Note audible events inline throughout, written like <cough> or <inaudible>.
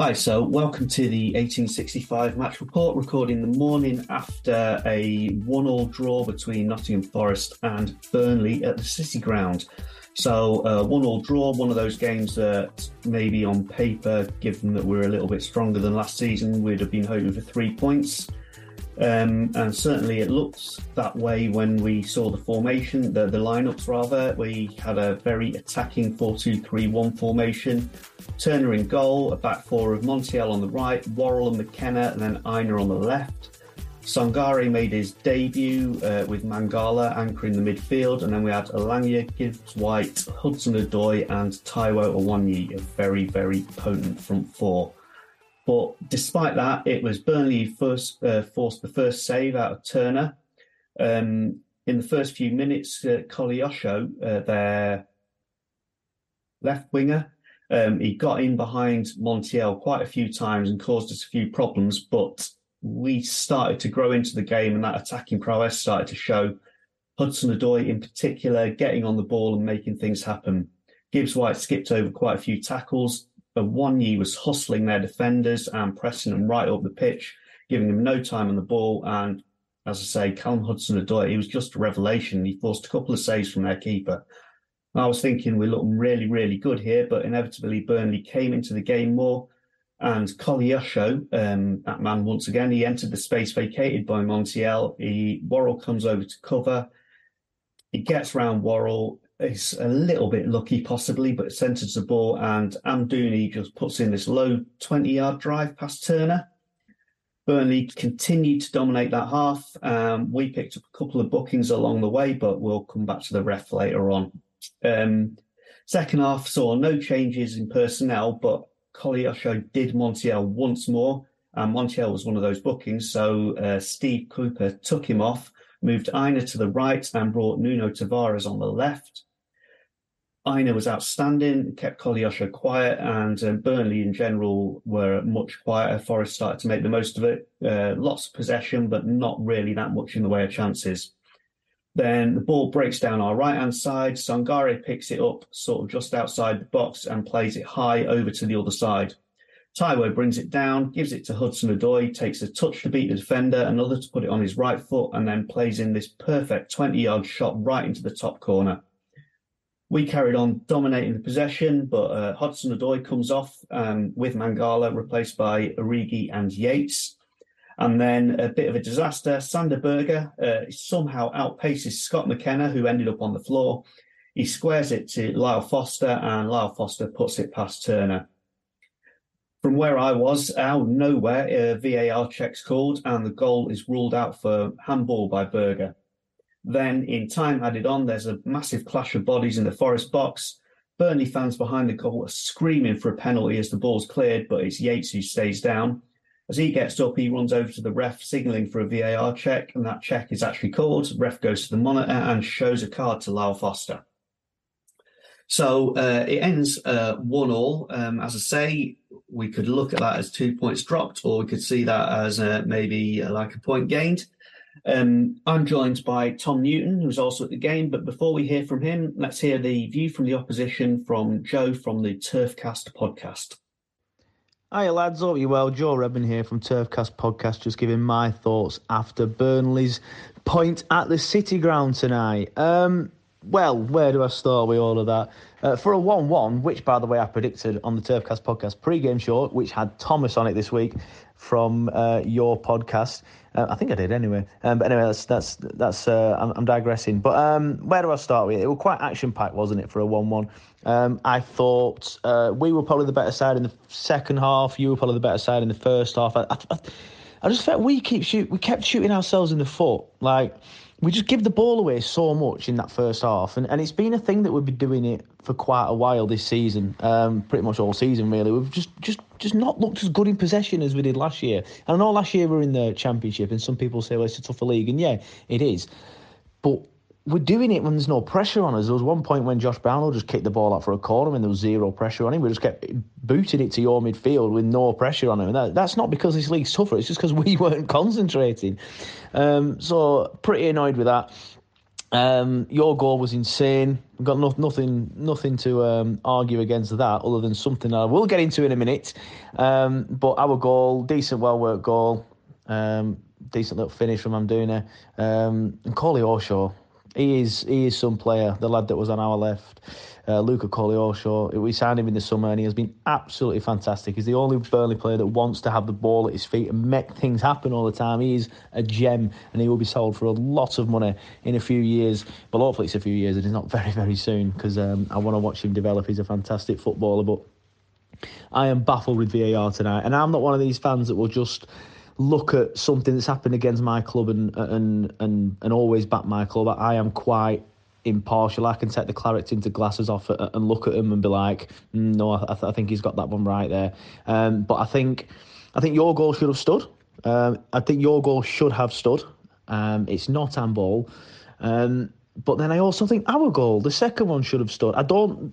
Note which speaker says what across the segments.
Speaker 1: Hi, so welcome to the 1865 match report, recording the morning after a one-all draw between Nottingham Forest and Burnley at the City Ground. So, uh, one-all draw, one of those games that maybe on paper, given that we're a little bit stronger than last season, we'd have been hoping for three points. Um, and certainly it looks that way when we saw the formation, the, the lineups rather. We had a very attacking 4 2 3 1 formation. Turner in goal, a back four of Montiel on the right, Worrall and McKenna, and then Aina on the left. Sangare made his debut uh, with Mangala anchoring the midfield, and then we had Elanga, Gibbs White, Hudson Odoi, and Taiwo Awoniyi, a very, very potent front four. But despite that, it was Burnley first uh, forced the first save out of Turner. Um, in the first few minutes, uh, Koleosho, uh, their left winger, um, he got in behind Montiel quite a few times and caused us a few problems. But we started to grow into the game, and that attacking prowess started to show. Hudson Odoi, in particular, getting on the ball and making things happen. Gibbs White skipped over quite a few tackles, Awoniyi was hustling their defenders and pressing them right up the pitch, giving them no time on the ball. And as I say, Callum Hudson Odoi, he was just a revelation. He forced a couple of saves from their keeper. I was thinking we're looking really, really good here, but inevitably Burnley came into the game more. And Koleosho, um, that man once again, he entered the space vacated by Montiel. He Worrall comes over to cover. He gets round Worrall is a little bit lucky, possibly, but centres the ball, and Amdouni just puts in this low 20 yard drive past Turner. Burnley continued to dominate that half. Um, we picked up a couple of bookings along the way, but we'll come back to the ref later on. Um, second half saw no changes in personnel, but Koleosho did Montiel once more. And Montiel was one of those bookings, so uh, Steve Cooper took him off, moved Aina to the right, and brought Nuno Tavares on the left. Aina was outstanding, kept Koleosho quiet, and um, Burnley in general were much quieter. Forest started to make the most of it. Uh, lots of possession, but not really that much in the way of chances. Then the ball breaks down our right hand side. Sangare picks it up sort of just outside the box and plays it high over to the other side. Taiwo brings it down, gives it to Hudson Odoi, takes a touch to beat the defender, another to put it on his right foot, and then plays in this perfect 20 yard shot right into the top corner. We carried on dominating the possession, but uh, Hudson Odoi comes off um, with Mangala, replaced by Origi and Yates. And then a bit of a disaster. Sander Berge uh, somehow outpaces Scott McKenna, who ended up on the floor. He squares it to Lyle Foster, and Lyle Foster puts it past Turner. From where I was, out nowhere, uh, VAR checks called, and the goal is ruled out for handball by Berge. Then, in time added on, there's a massive clash of bodies in the Forest box. Burnley fans behind the goal are screaming for a penalty as the ball's cleared, but it's Yates who stays down. As he gets up, he runs over to the ref, signalling for a VAR check, and that check is actually called. Ref goes to the monitor and shows a card to Lyle Foster. So uh, it ends uh, one all. Um, as I say, we could look at that as two points dropped, or we could see that as uh, maybe uh, like a point gained. Um, I'm joined by Tom Newton, who's also at the game. But before we hear from him, let's hear the view from the opposition from Joe from the Turfcast podcast.
Speaker 2: Hi lads, hope you well. Joe Redman here from Turfcast podcast, just giving my thoughts after Burnley's point at the City Ground tonight. Um, well, where do I start with all of that? Uh, for a 1 1, which by the way I predicted on the Turfcast podcast pre game show, which had Thomas on it this week from uh, your podcast. Uh, I think I did anyway. Um, but anyway, that's that's that's. Uh, I'm, I'm, digressing. But um, where do I start with? It It was quite action packed, wasn't it, for a one-one? Um, I thought uh, we were probably the better side in the second half. You were probably the better side in the first half. I, I, I just felt we keep shoot, we kept shooting ourselves in the foot. Like we just give the ball away so much in that first half, and, and it's been a thing that we've been doing it for quite a while this season, um, pretty much all season really. We've just just just not looked as good in possession as we did last year. And I know last year we were in the championship, and some people say well it's a tougher league, and yeah, it is, but we're doing it when there's no pressure on us. There was one point when Josh Brownhill just kicked the ball out for a corner and there was zero pressure on him. We just kept booting it to your midfield with no pressure on him. And that, that's not because this league's tougher. It's just because we weren't <laughs> concentrating. Um, so pretty annoyed with that. Um, your goal was insane. We've got no, nothing, nothing to um, argue against that, other than something I will get into in a minute. Um, but our goal, decent, well worked goal, um, decent little finish from Amdouni. Um, and Koleosho, he is he is some player, the lad that was on our left, uh, Luca Koleosho. We signed him in the summer and he has been absolutely fantastic. He's the only Burnley player that wants to have the ball at his feet and make things happen all the time. He is a gem and he will be sold for a lot of money in a few years. But hopefully it's a few years and it's not <laughs> very, very soon because um, I want to watch him develop. He's a fantastic footballer. But I am baffled with VAR tonight. And I'm not one of these fans that will just look at something that's happened against my club and and and and always back my club. I am quite impartial. I can take the claret into glasses off and look at him and be like, mm, no, I, th- I think he's got that one right there. Um, but I think I think your goal should have stood. Um, I think your goal should have stood. Um, it's not handball. Um, but then I also think our goal, the second one, should have stood. I don't.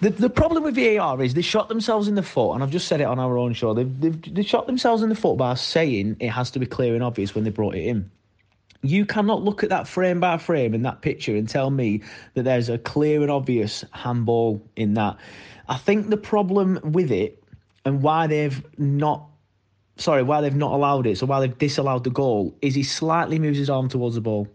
Speaker 2: The, the problem with VAR is they shot themselves in the foot, and I've just said it on our own show. They've, they've, they shot themselves in the foot by saying it has to be clear and obvious when they brought it in. You cannot look at that frame by frame in that picture and tell me that there's a clear and obvious handball in that. I think the problem with it and why they've not sorry, why they've not allowed it, so why they've disallowed the goal, is he slightly moves his arm towards the ball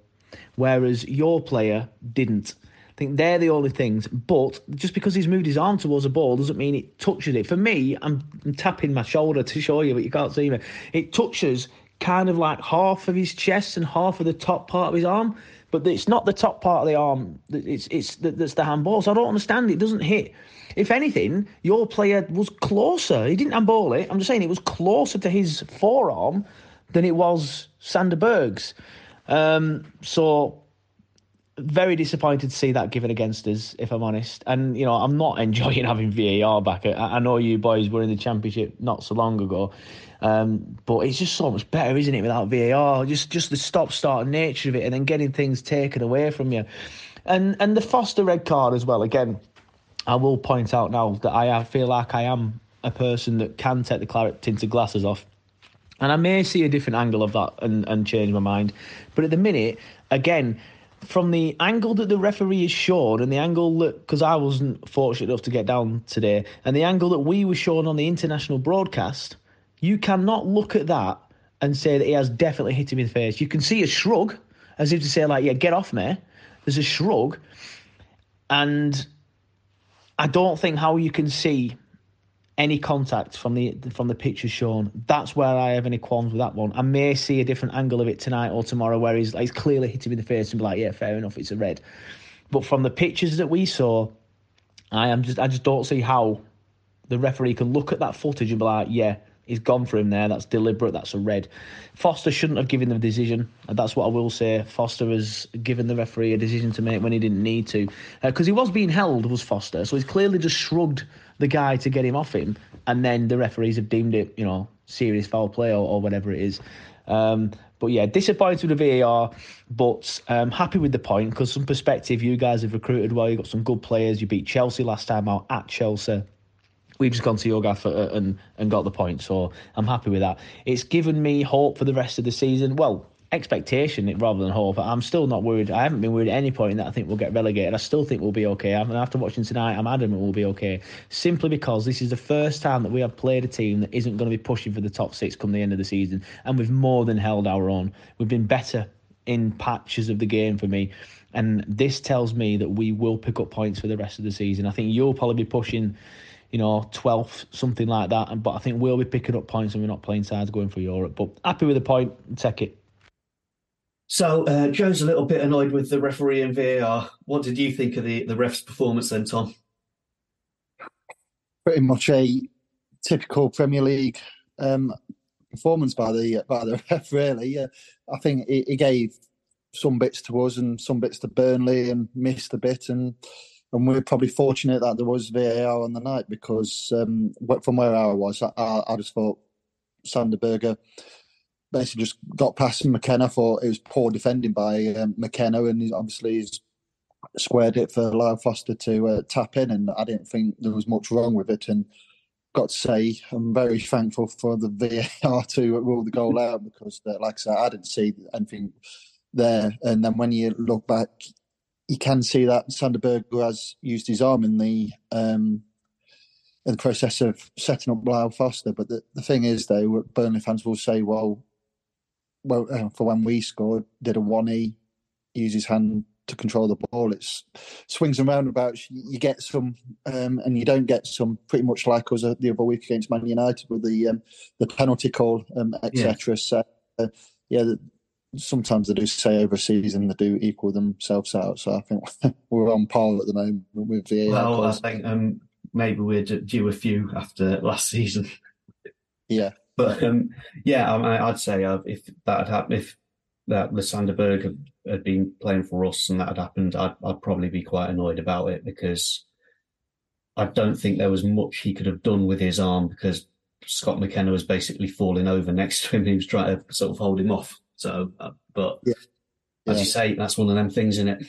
Speaker 2: whereas your player didn't. I think they're the only things. But just because he's moved his arm towards the ball doesn't mean it touches it. For me, I'm, I'm tapping my shoulder to show you, but you can't see me. It touches kind of like half of his chest and half of the top part of his arm. But it's not the top part of the arm. It's it's that's the handball. So I don't understand. It doesn't hit. If anything, your player was closer. He didn't handball it. I'm just saying it was closer to his forearm than it was Sander Berg's. Um, so very disappointed to see that given against us, if I'm honest. And you know, I'm not <laughs> enjoying having VAR back. I, I know you boys were in the championship not so long ago, um, but it's just so much better, isn't it, without VAR? Just just the stop-start nature of it, and then getting things taken away from you, and and the Foster red card as well. Again, I will point out now that I feel like I am a person that can take the claret tinted glasses off and I may see a different angle of that and, and change my mind. But at the minute, again, from the angle that the referee is shown and the angle that, because I wasn't fortunate enough to get down today, and the angle that we were shown on the international broadcast, you cannot look at that and say that he has definitely hit him in the face. You can see a shrug, as if to say, like, yeah, get off me. There's a shrug. And I don't think how you can see any contact from the from the pictures shown. That's where I have any qualms with that one. I may see a different angle of it tonight or tomorrow where he's, he's clearly hit him in the face and be like, yeah, fair enough, it's a red. But from the pictures that we saw, I am just I just don't see how the referee can look at that footage and be like, yeah, he's gone for him there. That's deliberate. That's a red. Foster shouldn't have given the decision. That's what I will say. Foster has given the referee a decision to make when he didn't need to, because uh, he was being held. Was Foster? So he's clearly just shrugged the guy to get him off him, and then the referees have deemed it, you know, serious foul play or, or whatever it is. Um, but yeah, disappointed with the VAR, but um, happy with the point because some perspective. You guys have recruited well. You got some good players. You beat Chelsea last time out at Chelsea. We've just gone to your gaff and and got the point, so I'm happy with that. It's given me hope for the rest of the season. Well, expectation rather than hope. I'm still not worried. I haven't been worried at any point that I think we'll get relegated. I still think we'll be okay. Mean, after watching tonight, I'm adamant we'll be okay. Simply because this is the first time that we have played a team that isn't going to be pushing for the top six come the end of the season, and we've more than held our own. We've been better in patches of the game for me. And this tells me that we will pick up points for the rest of the season. I think you'll probably be pushing you know, 12th, something like that. But I think we'll be picking up points and we're not playing sides going for Europe. But happy with the point, take it.
Speaker 1: So uh, Joe's a little bit annoyed with the referee and VAR. What did you think of the the ref's performance then, Tom?
Speaker 3: Pretty much a typical Premier League um, performance by the by the <laughs> ref. Really, uh, I think he, he, gave some bits to us and some bits to Burnley and missed a bit and and we're probably fortunate that there was VAR on the night because um, from where I was, I, I just thought Sander Berge basically just got past McKenna. Thought it was poor defending by um, McKenna, and he obviously he's squared it for Lyle Foster to uh, tap in, and I didn't think there was much wrong with it. And got to say, I'm very thankful for the VAR to rule the goal out because, uh, like I said, I didn't see anything there. And then when you look back, you can see that Sander Berge has used his arm in the um, in the process of setting up Lyle Foster. But the, the thing is, though, Burnley fans will say, well, well, uh, for when we scored, did a one e use his hand to control the ball. It's swings and roundabouts. You get some, um, and you don't get some. Pretty much like us uh, the other week against Man United with the um, the penalty call, um, etc. Yeah. So, uh, yeah, the, sometimes they do say over a season they do equal themselves out. So I think <laughs> we're on par at the moment with VAR.
Speaker 1: Well, calls. I think um, maybe we're due a few after last season.
Speaker 3: Yeah,
Speaker 1: but um, yeah, I, would say uh, if that had happened, if that Lysander Berge had, had, been playing for us and that had happened, I'd, I'd probably be quite annoyed about it because I don't think there was much he could have done with his arm because Scott McKenna was basically falling over next to him. <laughs> He was trying to sort of hold him off. So, uh, but yeah. as yeah. you say, that's one of them things in it.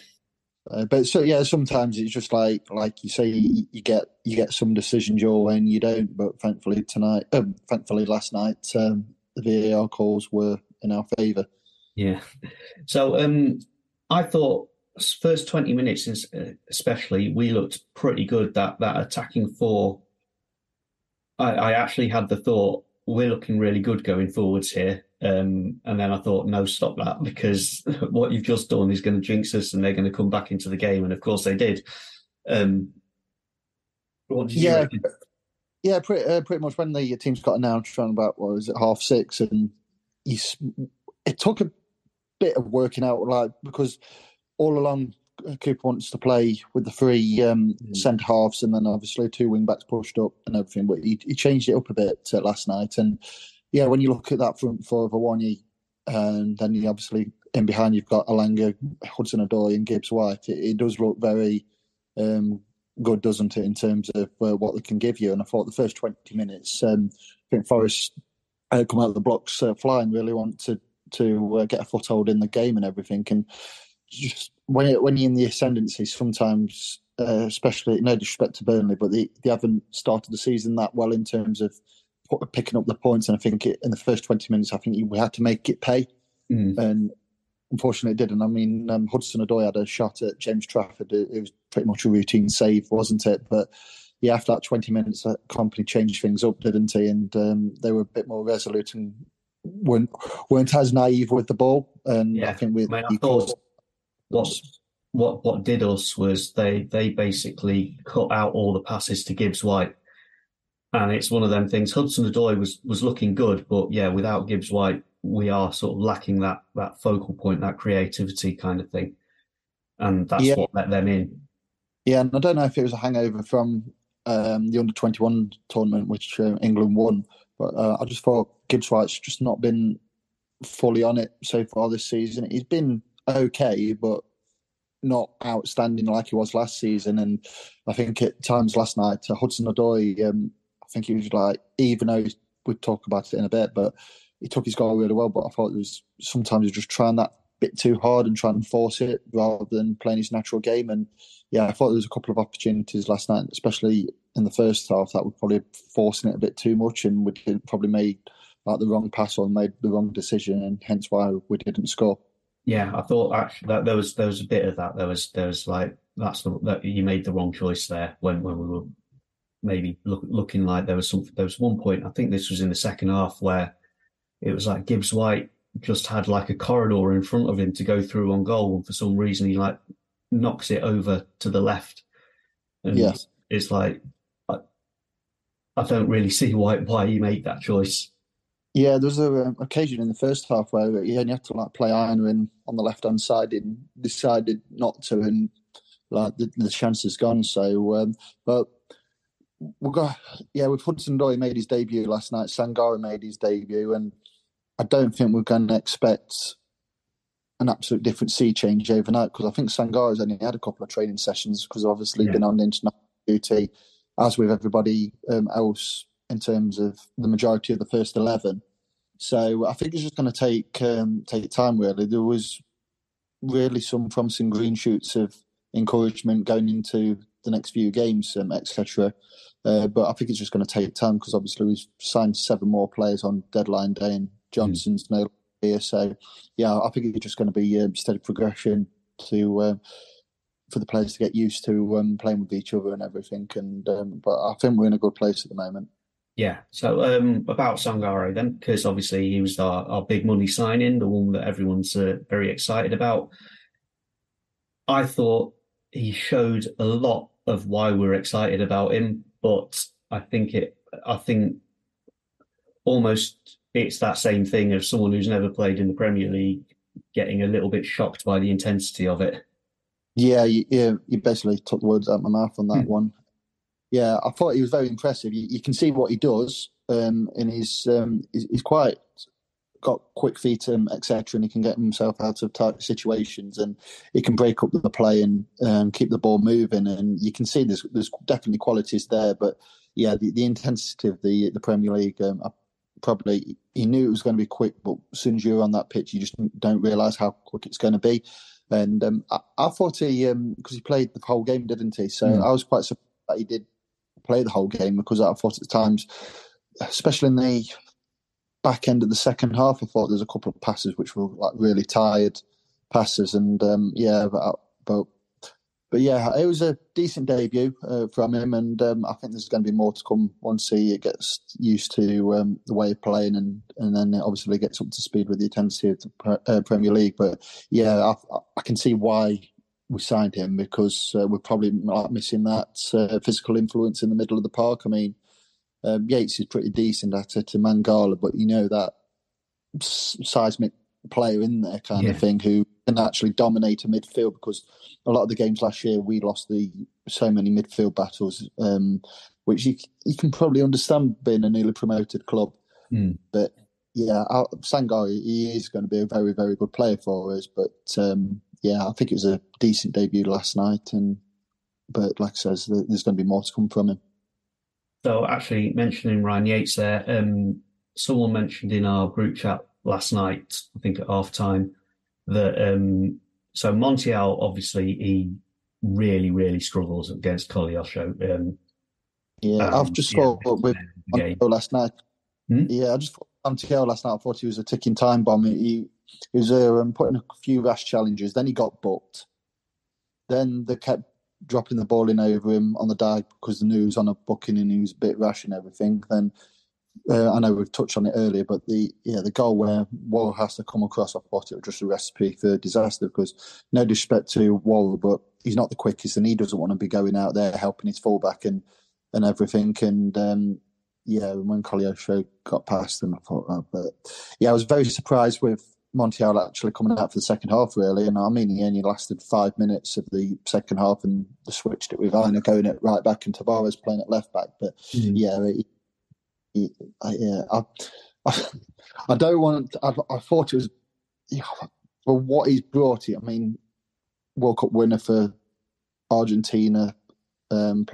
Speaker 3: Uh, but so yeah, sometimes it's just like like you say, you, get you get some decisions your way and you don't. But thankfully tonight, um, thankfully last night, um, the VAR calls were in our favour.
Speaker 1: Yeah. So um, I thought first twenty minutes, uh, especially, we looked pretty good. That that attacking four. I, I actually had the thought we're looking really good going forwards here. Um, and then I thought, no, stop that, because <laughs> what you've just done is going to jinx us and they're going to come back into the game. And of course they did. Um,
Speaker 3: yeah. Yeah, pretty, uh, pretty much when the teams got announced around about, what was it, half six, and he's, it took a bit of working out, like, because all along Cooper wants to play with the three um, mm. centre halves and then obviously two wing backs pushed up and everything. But he, he changed it up a bit uh, last night. And yeah, when you look at that front four of Awoniyi, and then you obviously in behind you've got Elanga, Hudson Odoi, and Gibbs White. It, it does look very um, good, doesn't it, in terms of uh, what they can give you? And I thought the first twenty minutes, um, I think Forest uh, come out of the blocks uh, flying, really want to to uh, get a foothold in the game and everything, and just when when you're in the ascendancy, sometimes, uh, especially no disrespect to Burnley, but they, they haven't started the season that well in terms of picking up the points. And I think it, in the first twenty minutes, I think we had to make it pay, mm. and unfortunately, it didn't. I mean, um, Hudson Odoi had a shot at James Trafford. It, it, was pretty much a routine save, wasn't it? But yeah, after that twenty minutes, that Kompany changed things up, didn't he? And um, they were a bit more resolute and weren't weren't as naive with the ball. And yeah. I think we. I, mean, I thought
Speaker 1: what what what did us was they they basically cut out all the passes to Gibbs White, and it's one of them things. Hudson Odoi was was looking good, but yeah, without Gibbs White, we are sort of lacking that that focal point, that creativity kind of thing, and that's yeah. what let them in.
Speaker 3: Yeah, and I don't know if it was a hangover from um, the under twenty one tournament, which uh, England won, but uh, I just thought Gibbs White's just not been fully on it so far this season. He's been okay, but not outstanding like he was last season. And I think at times last night, uh, Hudson Odoi, um, think he was like, even though we'd talk about it in a bit, but he took his goal really well. But I thought it was sometimes he was just trying that bit too hard and trying to force it rather than playing his natural game. And yeah, I thought there was a couple of opportunities last night, especially in the first half, that were probably forcing it a bit too much, and we did probably made like the wrong pass or made the wrong decision, and hence why we didn't score
Speaker 1: yeah, I thought actually that there was there was a bit of that. There was there was like that's the that you made the wrong choice there when when we were maybe look, looking like there was something. there was one point I think this was in the second half where it was like Gibbs White just had like a corridor in front of him to go through on goal and for some reason he like knocks it over to the left and yeah. it's like I, I don't really see why why he made that choice
Speaker 3: yeah, there was an um, occasion in the first half where he only had to like play Aina on the left hand side and decided not to, and like the, the chance is gone. So, um, but we've got yeah, with Hudson Odoi made his debut last night. Sangare made his debut, and I don't think we're going to expect an absolute different sea change overnight because I think Sangare's only had a couple of training sessions because obviously yeah. been on international duty, as with everybody um, else in terms of the majority of the first eleven. So I think it's just going to take um, take time. Really, there was really some promising green shoots of encouragement going into the next few games, um, etc. Uh, but I think it's just going to take time because obviously we've signed seven more players on deadline day, and Johnson's mm. no here. So yeah, I think it's just going to be a um, steady progression to uh, for the players to get used to um, playing with each other and everything. And um, but I think we're in a good place at the moment.
Speaker 1: Yeah. So um, about Sangare then, because obviously he was our, our big money signing, the one that everyone's uh, very excited about. I thought he showed a lot of why we're excited about him, but I think it, I think almost it's that same thing of someone who's never played in the Premier League getting a little bit shocked by the intensity of it.
Speaker 3: Yeah, you, you, you basically took the words out of my mouth on that hmm. one. Yeah, I thought he was very impressive. You, you can see what he does, um, and he's, um, he's, he's quite got quick feet and etc. And he can get himself out of tight situations, and he can break up the play and um, keep the ball moving. And you can see there's there's definitely qualities there, but yeah, the, the intensity of the the Premier League, um, I probably he knew it was going to be quick, but as soon as you're on that pitch, you just don't realise how quick it's going to be. And um, I, I, thought he because um, he played the whole game, didn't he? So mm. I was quite surprised that he did play the whole game because I thought at times, especially in the back end of the second half, I thought there's a couple of passes which were like really tired passes, and um, yeah, but, but but yeah, it was a decent debut uh, from him, and um, I think there's going to be more to come once he gets used to um, the way of playing, and and then obviously gets up to speed with the intensity of the uh, Premier League. But yeah, I, I, can see why we signed him because uh, we're probably missing that uh, physical influence in the middle of the park. I mean, um, Yates is pretty decent at it to Mangala, but you know that seismic player in there kind yeah. of thing who can actually dominate a midfield because a lot of the games last year we lost the so many midfield battles, um, which you you can probably understand being a newly promoted club. Mm. But yeah, Sangare he is going to be a very very good player for us. But um, yeah, I think it was a decent debut last night, and but like I says, there's going to be more to come from him.
Speaker 1: So actually mentioning Ryan Yates there, um, someone mentioned in our group chat last night, I think at half time, that um, so Montiel obviously he really really struggles against Koleosho. Um,
Speaker 3: yeah, I've just thought yeah, with Montiel last night. Hmm? Yeah, I just thought Montiel last night. I thought he was a ticking time bomb. He, he was uh, putting a few rash challenges. Then he got booked. Then they kept dropping the ball in over him on the dive because the news on a booking and he was a bit rash and everything. Then uh, I know we've touched on it earlier, but the yeah the goal where Worrall has to come across, I thought it was just a recipe for disaster. Because no disrespect to Worrall, but he's not the quickest, and he doesn't want to be going out there helping his fullback and and everything. And um, yeah, when Koleosho got past him, I thought, oh, but yeah, I was very surprised with Montiel actually coming out for the second half, really. And I mean, he only lasted five minutes of the second half and they switched it with Aina going at right back and Tavares playing at left back. But mm. yeah, I, yeah, I, I, I, don't want. I, I thought it was yeah, for what he's brought. It. I mean, World Cup winner for Argentina, um,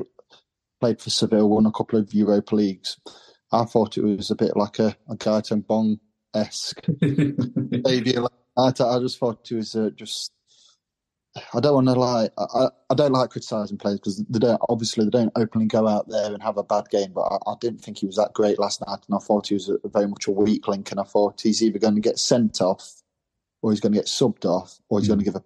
Speaker 3: played for Seville, won a couple of Europa leagues. I thought it was a bit like a, a Gaëtan Bong esque <laughs> debut. I, I just thought it was uh, just I don't want to lie. I, I don't like criticising players because they don't obviously they don't openly go out there and have a bad game. But I, I, didn't think he was that great last night, and I thought he was a, very much a weak link. And I thought he's either going to get sent off, or he's going to get subbed off, or he's mm. going to give a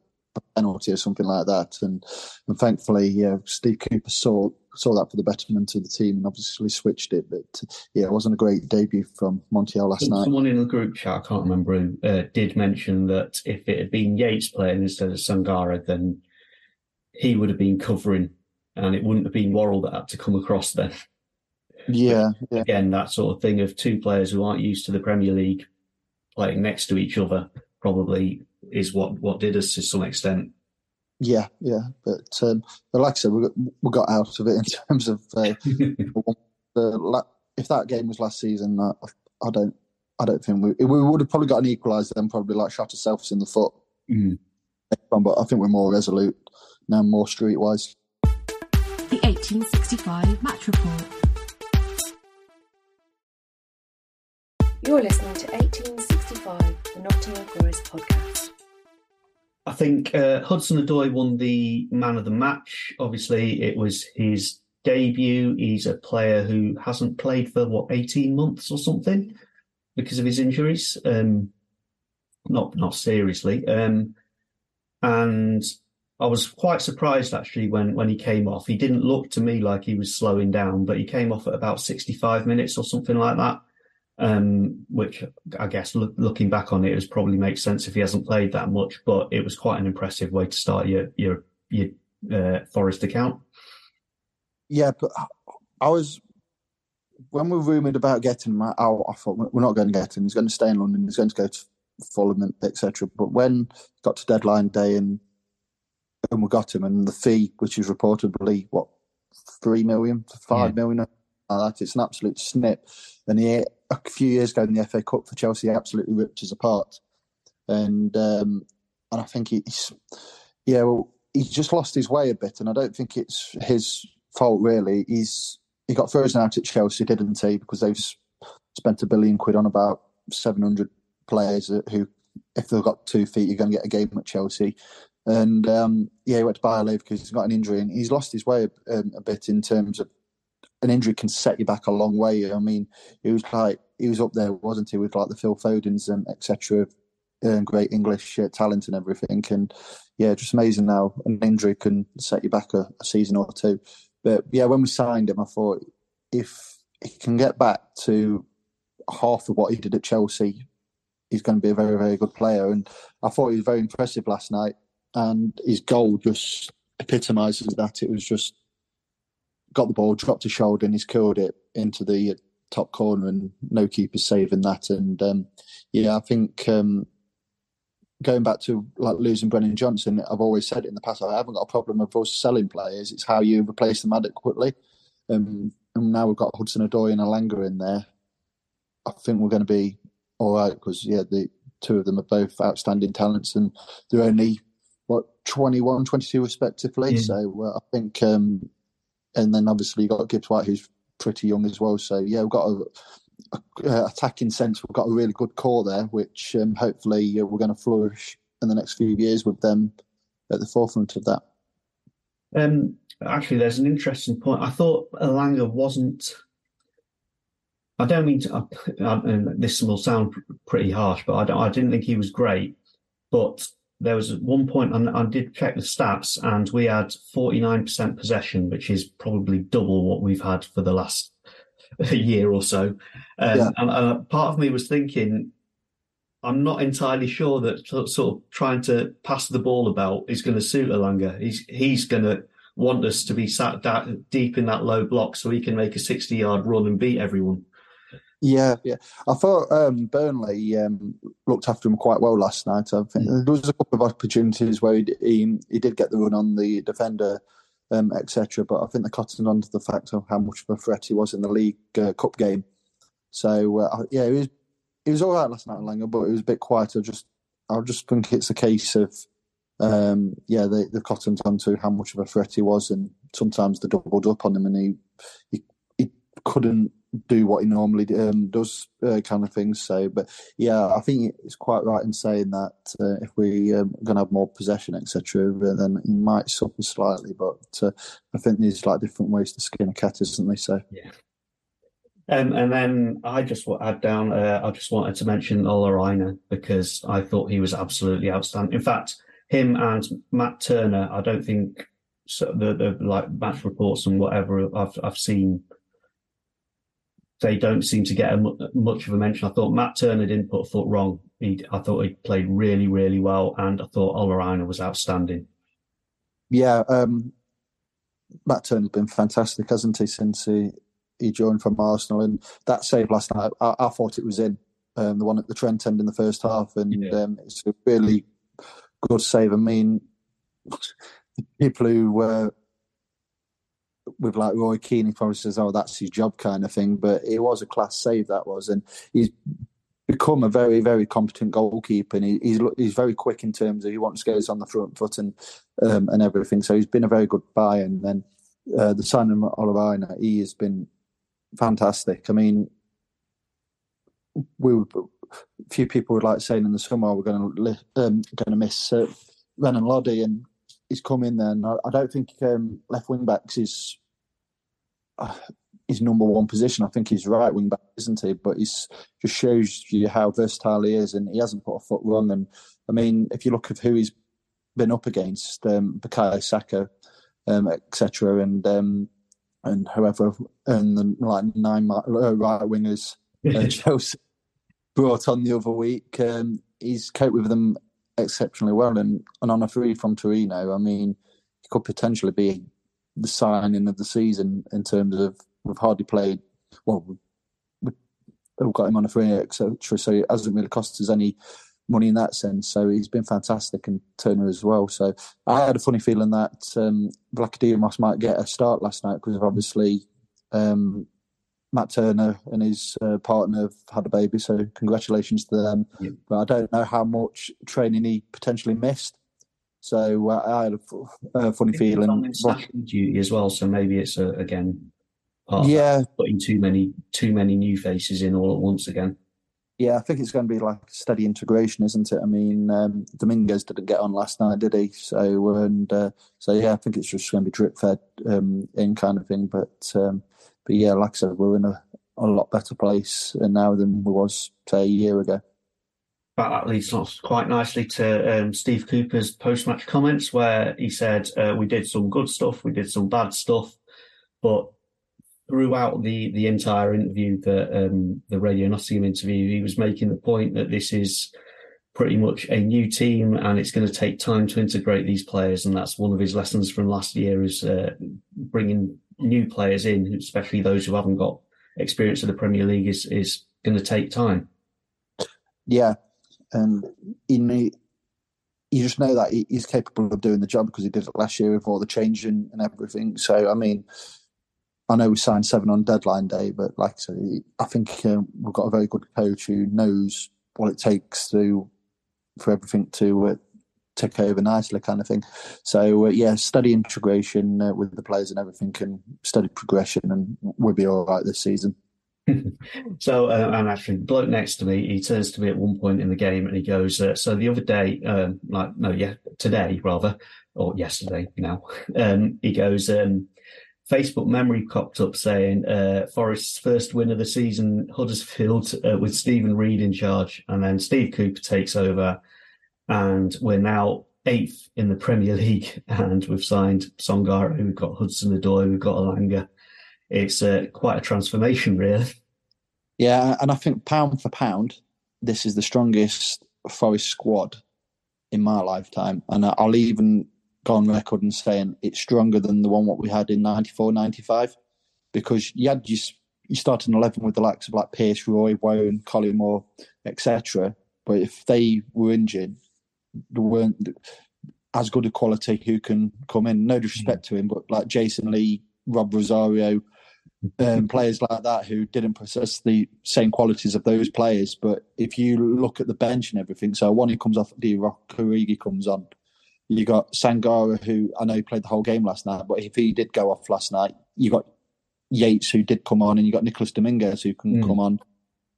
Speaker 3: penalty or something like that. And and thankfully, yeah, Steve Cooper saw saw that for the betterment of the team and obviously switched it. But yeah, it wasn't a great debut from Montiel last night.
Speaker 1: Someone in the group chat, I can't remember who, uh, did mention that if it had been Yates playing instead of Sangare, then he would have been covering, and it wouldn't have been Worrall that had to come across then.
Speaker 3: Yeah,
Speaker 1: yeah, Again, that sort of thing of two players who aren't used to the Premier League playing next to each other probably is what what did us to some extent.
Speaker 3: Yeah, yeah, but um, but like I said, we got, we got out of it in <laughs> terms of uh, <laughs> the, if that game was last season, I, I don't I don't think we we would have probably got an equaliser then probably like shot ourselves in the foot
Speaker 1: Mm.
Speaker 3: But I think we're more resolute now, more streetwise.
Speaker 4: The 1865 Match Report.
Speaker 5: You're listening to 1865, the Nottingham Forest podcast.
Speaker 1: I think uh, Hudson Odoi won the man of the match. Obviously, it was his debut. He's a player who hasn't played for what eighteen months or something because of his injuries. Um, not not seriously. Um, and I was quite surprised actually when when he came off. He didn't look to me like he was slowing down, but he came off at about sixty five minutes or something like that. Um, which I guess look, looking back on it, it probably makes sense if he hasn't played that much. But it was quite an impressive way to start your your your uh, Forest account.
Speaker 3: Yeah, but I was when we were rumoured about getting him. I, I, thought we're not going to get him. He's going to stay in London. He's going to go to Fulham, etc. But when got to deadline day and and we got him, and the fee, which is reportedly what three million, five yeah. million, like that, it's an absolute snip. And he a few years ago in the FA Cup for Chelsea, he absolutely ripped us apart. And um, and I think he's yeah, well, he's just lost his way a bit, and I don't think it's his fault really. He's he got frozen out at Chelsea, didn't he? Because they've spent a billion quid on about seven hundred players who, if they've got two feet, you're going to get a game at Chelsea. And um, yeah, he went to Bayer because he's got an injury, and he's lost his way um, a bit in terms of an injury can set you back a long way. I mean, he was like he was up there, wasn't he, with like the Phil Fodens and etc. Um, great English uh, talent and everything, and yeah, just amazing. Now an injury can set you back a, a, season or two, but yeah, when we signed him, I thought if he can get back to half of what he did at Chelsea, he's going to be a very very good player. And I thought he was very impressive last night, and his goal just epitomises that. It was just got the ball, dropped his shoulder, and he's curled it into the top corner, and no keeper saving that. And um, yeah, I think um, going back to like losing Brennan Johnson, I've always said it in the past. I haven't got a problem with us selling players. It's how you replace them adequately. Um, and now we've got Hudson Odoi and Elanga in there. I think we're going to be all right because yeah, the two of them are both outstanding talents, and they're only what 21, 22 respectively. Yeah. So uh, I think um, and then obviously you've got Gibbs White, who's pretty young as well. So yeah, we've got a, a, attacking sense. We've got a really good core there, which um, hopefully uh, we're going to flourish in the next few years with them at the forefront of that.
Speaker 1: Um, actually, there's an interesting point. I thought Elanga wasn't. I don't mean to. I, I, this will sound pretty harsh, but I, I didn't think he was great. But there was one point, and I did check the stats, and we had 49% possession, which is probably double what we've had for the last <laughs> year or so. Um, yeah. And part of me was thinking, I'm not entirely sure that sort of trying to pass the ball about is going to suit Elanga. He's he's going to want us to be sat deep in that low block so he can make a 60 yard run and beat everyone.
Speaker 3: Yeah, yeah. I thought um, Burnley um, looked after him quite well last night. I think mm. there was a couple of opportunities where he, he, he did get the run on the defender, um, etc. But I think they cottoned on to the fact of how much of a threat he was in the League uh, Cup game. So uh, yeah, he was he was all right last night Elanga, but it was a bit quieter. Just I just think it's a case of um, yeah, they they cottoned on to how much of a threat he was, and sometimes they doubled up on him, and he he, he couldn't do what he normally um, does, uh, kind of things. So, but yeah, I think it's quite right in saying that uh, if we um, going to have more possession, etc., then he might suffer slightly. But uh, I think there's like different ways to skin a cat, isn't there? So,
Speaker 1: yeah. Um, and then I just will add down. Uh, I just wanted to mention Ola Aina because I thought he was absolutely outstanding. In fact, him and Matt Turner. I don't think so the, the like match reports and whatever I've I've seen they don't seem to get a, much of a mention. I thought Matt Turner didn't put a foot wrong. He, I thought he played really, really well, and I thought Ola Aina was outstanding.
Speaker 3: Yeah, um, Matt Turner's been fantastic, hasn't he, since he, he joined from Arsenal? And that save last night, I, I thought it was in um, the one at the Trent end in the first half, and yeah. um, it's a really good save. I mean, <laughs> people who uh, with like Roy Keane, he probably says, "Oh, that's his job," kind of thing. But it was a class save that was, and he's become a very, very competent goalkeeper, and he, he's he's very quick in terms of he wants to go on the front foot and um, and everything. So he's been a very good buy, and then uh, the signing of Oliver he has been fantastic. I mean, we were, a few people would like saying in the summer we're going to um, going to miss uh, Renan Lodi, and he's come in there. And I, I don't think um, left wing backs is his number one position. I think he's right wing back, isn't he? But he's just shows you how versatile he is, and he hasn't put a foot wrong. And I mean, if you look at who he's been up against, um, Bukayo Saka, um, etc., and um, and whoever, and the like nine uh, right wingers uh, <laughs> Chelsea brought on the other week, um, he's coped with them exceptionally well. And, and on a free from Torino, I mean, he could potentially be the signing of the season in terms of we've hardly played. Well, we've got him on a free, etc. So it hasn't really cost us any money in that sense. So he's been fantastic, and Turner as well. So I had a funny feeling that um, Vlachodimos might get a start last night because obviously um, Matt Turner and his uh, partner have had a baby, so congratulations to them. But I don't know how much training he potentially missed. So uh, I had a, a funny feeling.
Speaker 1: duty as well, so maybe it's uh, again.
Speaker 3: yeah,
Speaker 1: putting too many too many new faces in all at once again.
Speaker 3: Yeah, I think it's going to be like steady integration, isn't it? I mean, um, Dominguez didn't get on last night, did he? So and uh, so yeah, I think it's just going to be drip fed um, in kind of thing. But um, but yeah, like I said, we're in a, a lot better place now than we was say a year ago.
Speaker 1: But that leads us quite nicely to um, Steve Cooper's post-match comments, where he said uh, we did some good stuff, we did some bad stuff, but throughout the the entire interview, the um, the Radio Nottingham interview, he was making the point that this is pretty much a new team and it's going to take time to integrate these players and that's one of his lessons from last year is uh, bringing new players in, especially those who haven't got experience of the Premier League, is is going to take time.
Speaker 3: Yeah, and in you just know that he's capable of doing the job because he did it last year with all the changing and everything. So I mean, I know we signed seven on deadline day, but like I said, I think um, we've got a very good coach who knows what it takes to for everything to uh, tick over nicely, kind of thing. So uh, yeah, study integration uh, with the players and everything, and study progression, and we'll be all right this season. <laughs>
Speaker 1: so, uh, and actually, bloke next to me, he turns to me at one point in the game and he goes, uh, "So the other day, um, like no, yeah, today rather, or yesterday now, <laughs> um, he goes." Um, Facebook memory popped up saying uh, Forest's first win of the season, Huddersfield, uh, with Steven Reid in charge, and then Steve Cooper takes over, and we're now eighth in the Premier League, <laughs> and we've signed Sangare, we've got Hudson Odoi, we've got Elanga. It's uh, quite a transformation, really.
Speaker 3: Yeah, and I think pound for pound, this is the strongest Forest squad in my lifetime, and I'll even go on record and saying it's stronger than the one what we had in 94, 95, because you had you, you started 11 with the likes of like Pearce, Roy, Warren, Collymore, etc. But if they were injured, there weren't as good a quality who can come in. No disrespect mm. to him, but like Jason Lee, Rob Rosario, um, players like that who didn't possess the same qualities of those players. But if you look at the bench and everything, so one who comes off, Divock Origi comes on. You got Sangare, who I know he played the whole game last night, but if he did go off last night, you got Yates who did come on, and you got Nicholas Dominguez who can mm. come on.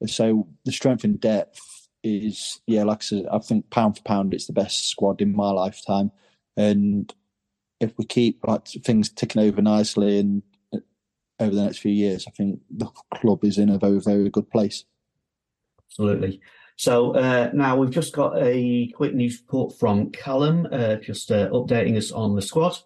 Speaker 3: So the strength and depth is yeah, like I said, I think pound for pound, it's the best squad in my lifetime. And if we keep like things ticking over nicely and over the next few years, I think the club is in a very very good place.
Speaker 1: Absolutely. So uh, now we've just got a quick news report from Callum, uh, just uh, updating us on the squad.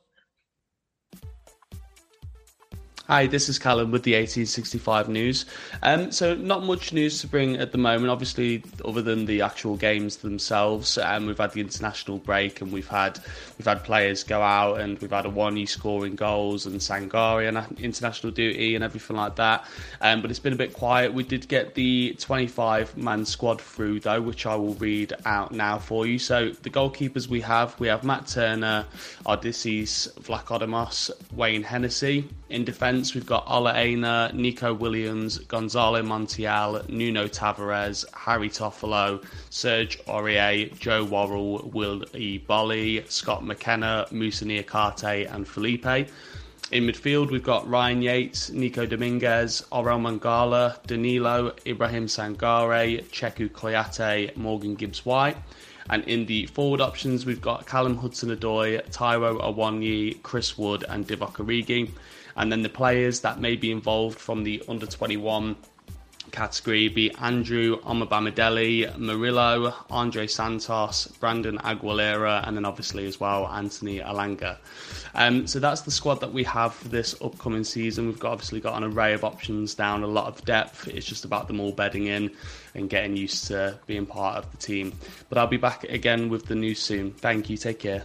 Speaker 6: Hi, this is Callum with the 1865 news. Um, so, not much news to bring at the moment, obviously, other than the actual games themselves. Um, we've had the international break, and we've had we've had players go out, and we've had Awoniyi scoring goals, and Sangare on international duty, and everything like that. Um, but it's been a bit quiet. We did get the 25 man squad through, though, which I will read out now for you. So, the goalkeepers we have we have Matt Turner, Odysseas Vlachodimos, Wayne Hennessy. In defence, we've got Ola Aina, Nico Williams, Gonzalo Montiel, Nuno Tavares, Harry Toffolo, Serge Aurier, Joe Worrall, Will E. Bolly, Scott McKenna, Moussa Niakate, and Felipe. In midfield, we've got Ryan Yates, Nico Dominguez, Orel Mangala, Danilo, Ibrahim Sangare, Cheikhou Kouyaté, Morgan Gibbs White. And in the forward options, we've got Callum Hudson Odoi, Taiwo Awoniyi, Chris Wood, and Divock Origi. And then the players that may be involved from the under 21 category be Andrew Omobamidele, Murillo, Andre Santos, Brandon Aguilera, and then obviously as well Anthony Elanga. Um, so that's the squad that we have for this upcoming season. We've got obviously got an array of options down, a lot of depth. It's just about them all bedding in and getting used to being part of the team. But I'll be back again with the news soon. Thank you. Take care.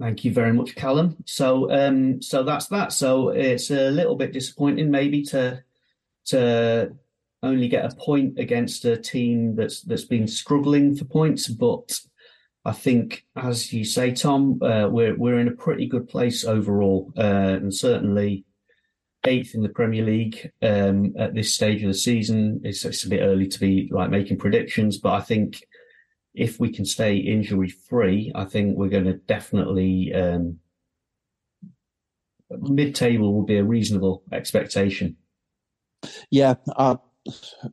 Speaker 1: Thank you very much, Callum. So, um, so that's that. So it's a little bit disappointing, maybe to to only get a point against a team that's that's been struggling for points. But I think, as you say, Tom, uh, we're we're in a pretty good place overall, uh, and certainly eighth in the Premier League um, at this stage of the season. It's, it's a bit early to be like making predictions, but I think if we can stay injury free, I think we're going to definitely um, mid table will be a reasonable expectation.
Speaker 3: Yeah, I'd,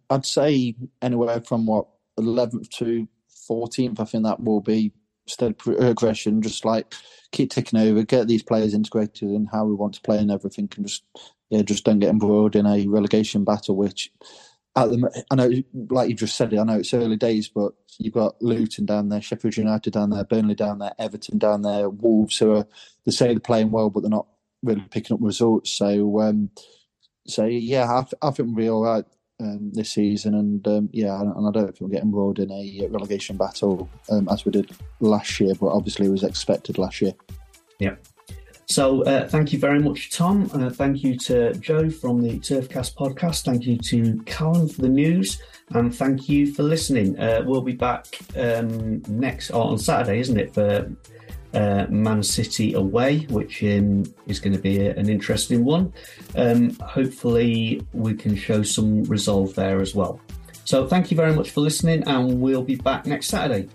Speaker 3: I'd say anywhere from what 11th to 14th. I think that will be steady progression. Just like keep ticking over, get these players integrated in how we want to play and everything, and just yeah, just don't get embroiled in a relegation battle, which at the, I know, like you just said it, I know it's early days, but you've got Luton down there, Sheffield United down there, Burnley down there, Everton down there, Wolves who are they say they're playing well, but they're not really picking up results. So, um, so yeah, I, I think we'll be all right um, this season, and um, yeah, and I don't think we'll get embroiled in a relegation battle um, as we did last year, but obviously it was expected last year.
Speaker 1: Yeah. So uh, thank you very much, Tom. Uh, thank you to Joe from the Turfcast podcast. Thank you to Callum for the news, and thank you for listening. Uh, we'll be back um, next oh, on Saturday, isn't it, for uh, Man City away, which um, is going to be a, an interesting one. Um, hopefully, we can show some resolve there as well. So thank you very much for listening, and we'll be back next Saturday.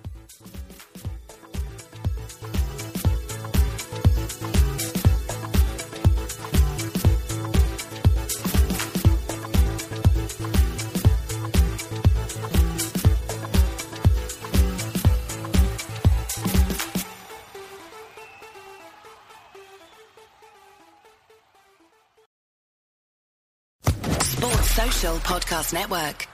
Speaker 7: Podcast Network.